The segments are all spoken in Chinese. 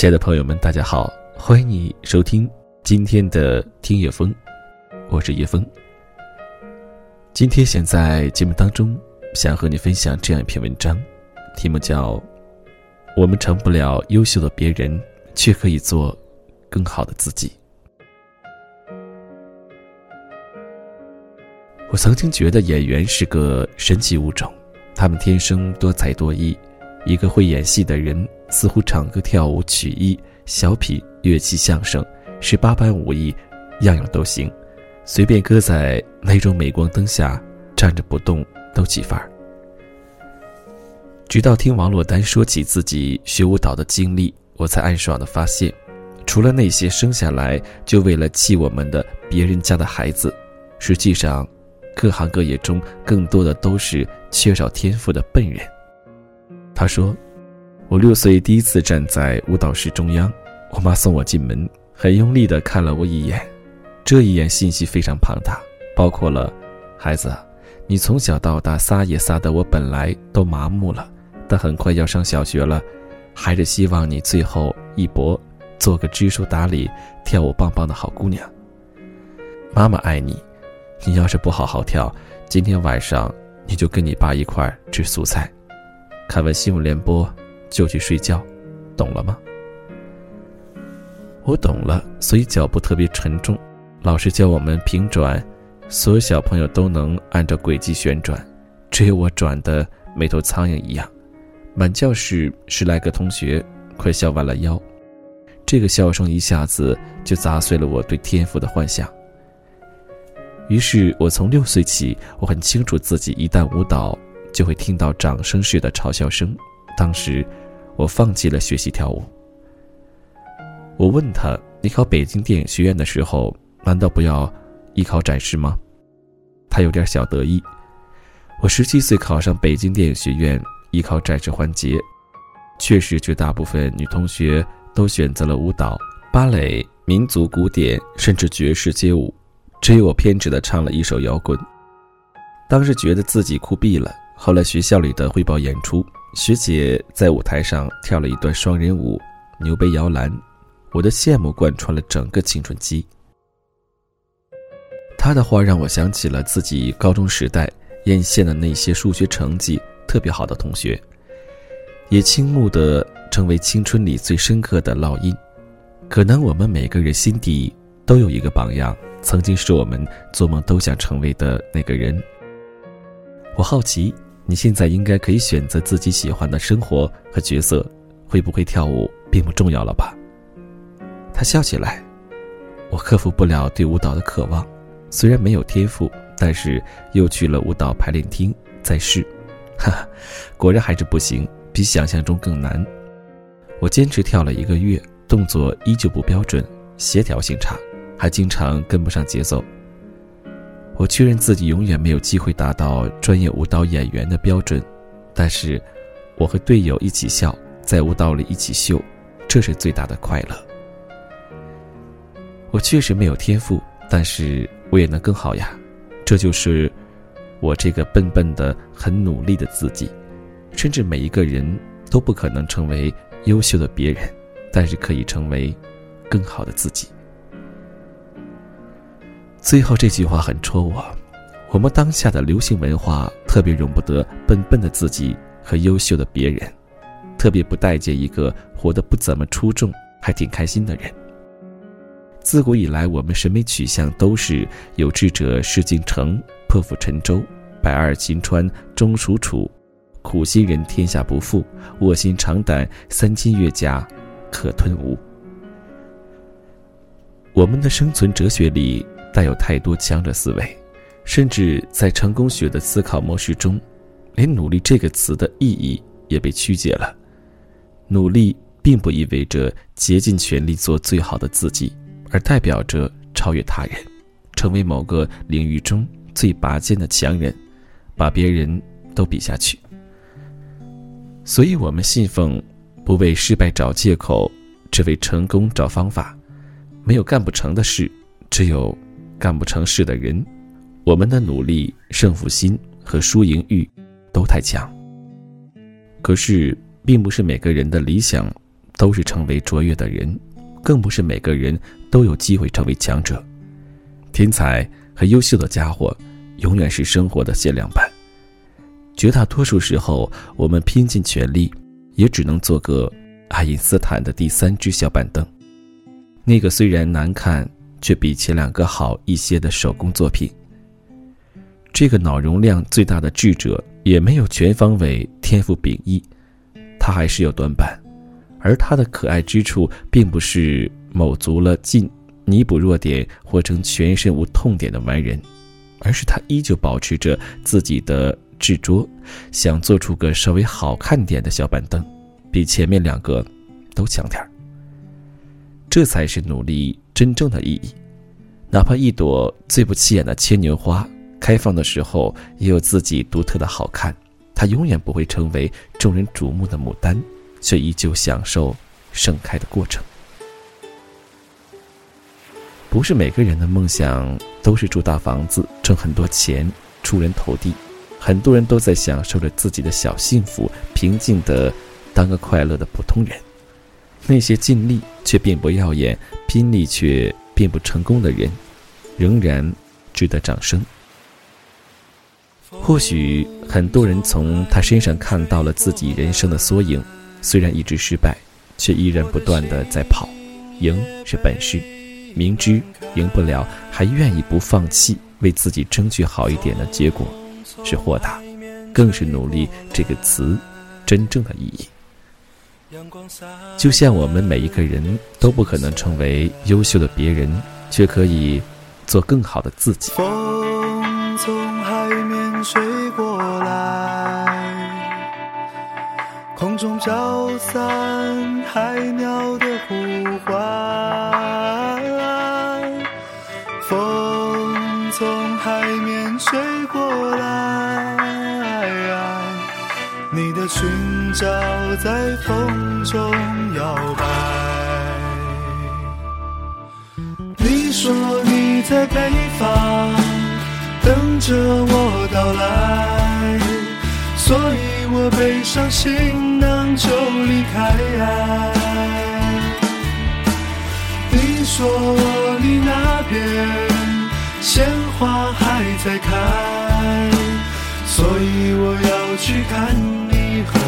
亲爱的朋友们，大家好，欢迎你收听今天的听叶风，我是叶风。今天想在节目当中想和你分享这样一篇文章，题目叫《我们成不了优秀的别人，却可以做更好的自己》。我曾经觉得演员是个神奇物种，他们天生多才多艺。一个会演戏的人，似乎唱歌、跳舞、曲艺、小品、乐器、相声，是八般武艺，样样都行，随便搁在那种镁光灯下站着不动都起范儿。直到听王珞丹说起自己学舞蹈的经历，我才暗爽的发现，除了那些生下来就为了气我们的别人家的孩子，实际上，各行各业中更多的都是缺少天赋的笨人。他说：“我六岁第一次站在舞蹈室中央，我妈送我进门，很用力地看了我一眼。这一眼信息非常庞大，包括了：孩子，你从小到大撒野撒的我本来都麻木了，但很快要上小学了，还是希望你最后一搏，做个知书达理、跳舞棒棒的好姑娘。妈妈爱你，你要是不好好跳，今天晚上你就跟你爸一块儿吃素菜。”看完新闻联播，就去睡觉，懂了吗？我懂了，所以脚步特别沉重。老师教我们平转，所有小朋友都能按照轨迹旋转，只有我转的没头苍蝇一样。满教室十来个同学快笑弯了腰，这个笑声一下子就砸碎了我对天赋的幻想。于是我从六岁起，我很清楚自己一旦舞蹈。就会听到掌声式的嘲笑声。当时，我放弃了学习跳舞。我问他：“你考北京电影学院的时候，难道不要艺考展示吗？”他有点小得意。我十七岁考上北京电影学院艺考展示环节，确实绝大部分女同学都选择了舞蹈、芭蕾、民族古典，甚至爵士街舞，只有我偏执的唱了一首摇滚。当时觉得自己酷毙了。后来学校里的汇报演出，学姐在舞台上跳了一段双人舞，牛背摇篮，我的羡慕贯穿了整个青春期。她的话让我想起了自己高中时代艳羡的那些数学成绩特别好的同学，也倾慕的成为青春里最深刻的烙印。可能我们每个人心底都有一个榜样，曾经是我们做梦都想成为的那个人。我好奇。你现在应该可以选择自己喜欢的生活和角色，会不会跳舞并不重要了吧？他笑起来，我克服不了对舞蹈的渴望，虽然没有天赋，但是又去了舞蹈排练厅再试，哈哈，果然还是不行，比想象中更难。我坚持跳了一个月，动作依旧不标准，协调性差，还经常跟不上节奏。我确认自己永远没有机会达到专业舞蹈演员的标准，但是，我和队友一起笑，在舞蹈里一起秀，这是最大的快乐。我确实没有天赋，但是我也能更好呀，这就是我这个笨笨的、很努力的自己。甚至每一个人都不可能成为优秀的别人，但是可以成为更好的自己。最后这句话很戳我，我们当下的流行文化特别容不得笨笨的自己和优秀的别人，特别不待见一个活得不怎么出众还挺开心的人。自古以来，我们审美取向都是有志者事竟成，破釜沉舟，百二秦川终属楚，苦心人天下不负，卧薪尝胆三千越甲可吞吴。我们的生存哲学里。带有太多强者思维，甚至在成功学的思考模式中，连“努力”这个词的意义也被曲解了。努力并不意味着竭尽全力做最好的自己，而代表着超越他人，成为某个领域中最拔尖的强人，把别人都比下去。所以，我们信奉不为失败找借口，只为成功找方法。没有干不成的事，只有。干不成事的人，我们的努力、胜负心和输赢欲都太强。可是，并不是每个人的理想都是成为卓越的人，更不是每个人都有机会成为强者。天才和优秀的家伙，永远是生活的限量版。绝大多数时候，我们拼尽全力，也只能做个爱因斯坦的第三只小板凳。那个虽然难看，却比前两个好一些的手工作品。这个脑容量最大的智者，也没有全方位天赋秉异，他还是有短板。而他的可爱之处，并不是卯足了劲弥补弱点，活成全身无痛点的完人，而是他依旧保持着自己的执着，想做出个稍微好看点的小板凳，比前面两个都强点儿。这才是努力真正的意义。哪怕一朵最不起眼的牵牛花，开放的时候也有自己独特的好看，它永远不会成为众人瞩目的牡丹。却依旧享受盛开的过程。不是每个人的梦想都是住大房子、挣很多钱、出人头地，很多人都在享受着自己的小幸福，平静的当个快乐的普通人。那些尽力却并不耀眼、拼力却并不成功的人，仍然值得掌声。或许很多人从他身上看到了自己人生的缩影。虽然一直失败，却依然不断的在跑。赢是本事，明知赢不了，还愿意不放弃，为自己争取好一点的结果，是豁达，更是努力这个词真正的意义。就像我们每一个人都不可能成为优秀的别人，却可以做更好的自己。风从海面吹过来。空中飘散海鸟的呼唤，角在风中摇摆。你说你在北方等着我到来，所以。我背上行囊就离开。你说你那边鲜花还在开，所以我要去看你和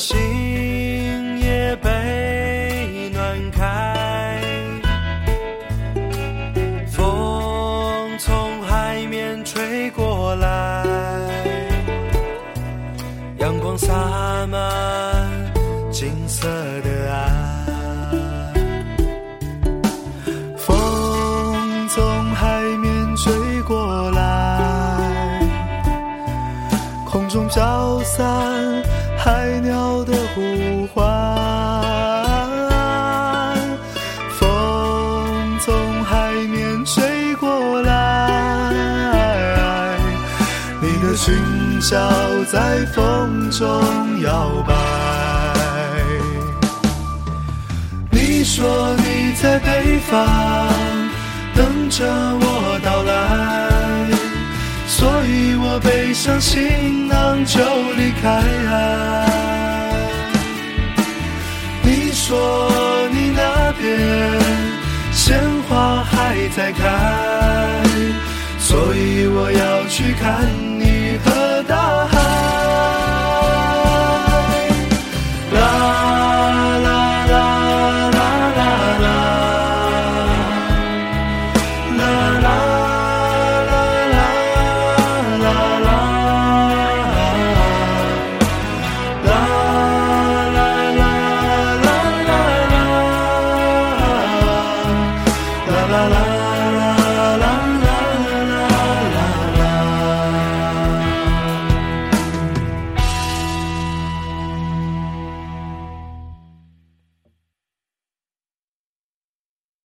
心也被暖开，风从海面吹过来，阳光洒满金色的岸。笑在风中摇摆。你说你在北方等着我到来。所以我背上行囊就离开。你说你那边鲜花还在开，所以我要去看你。和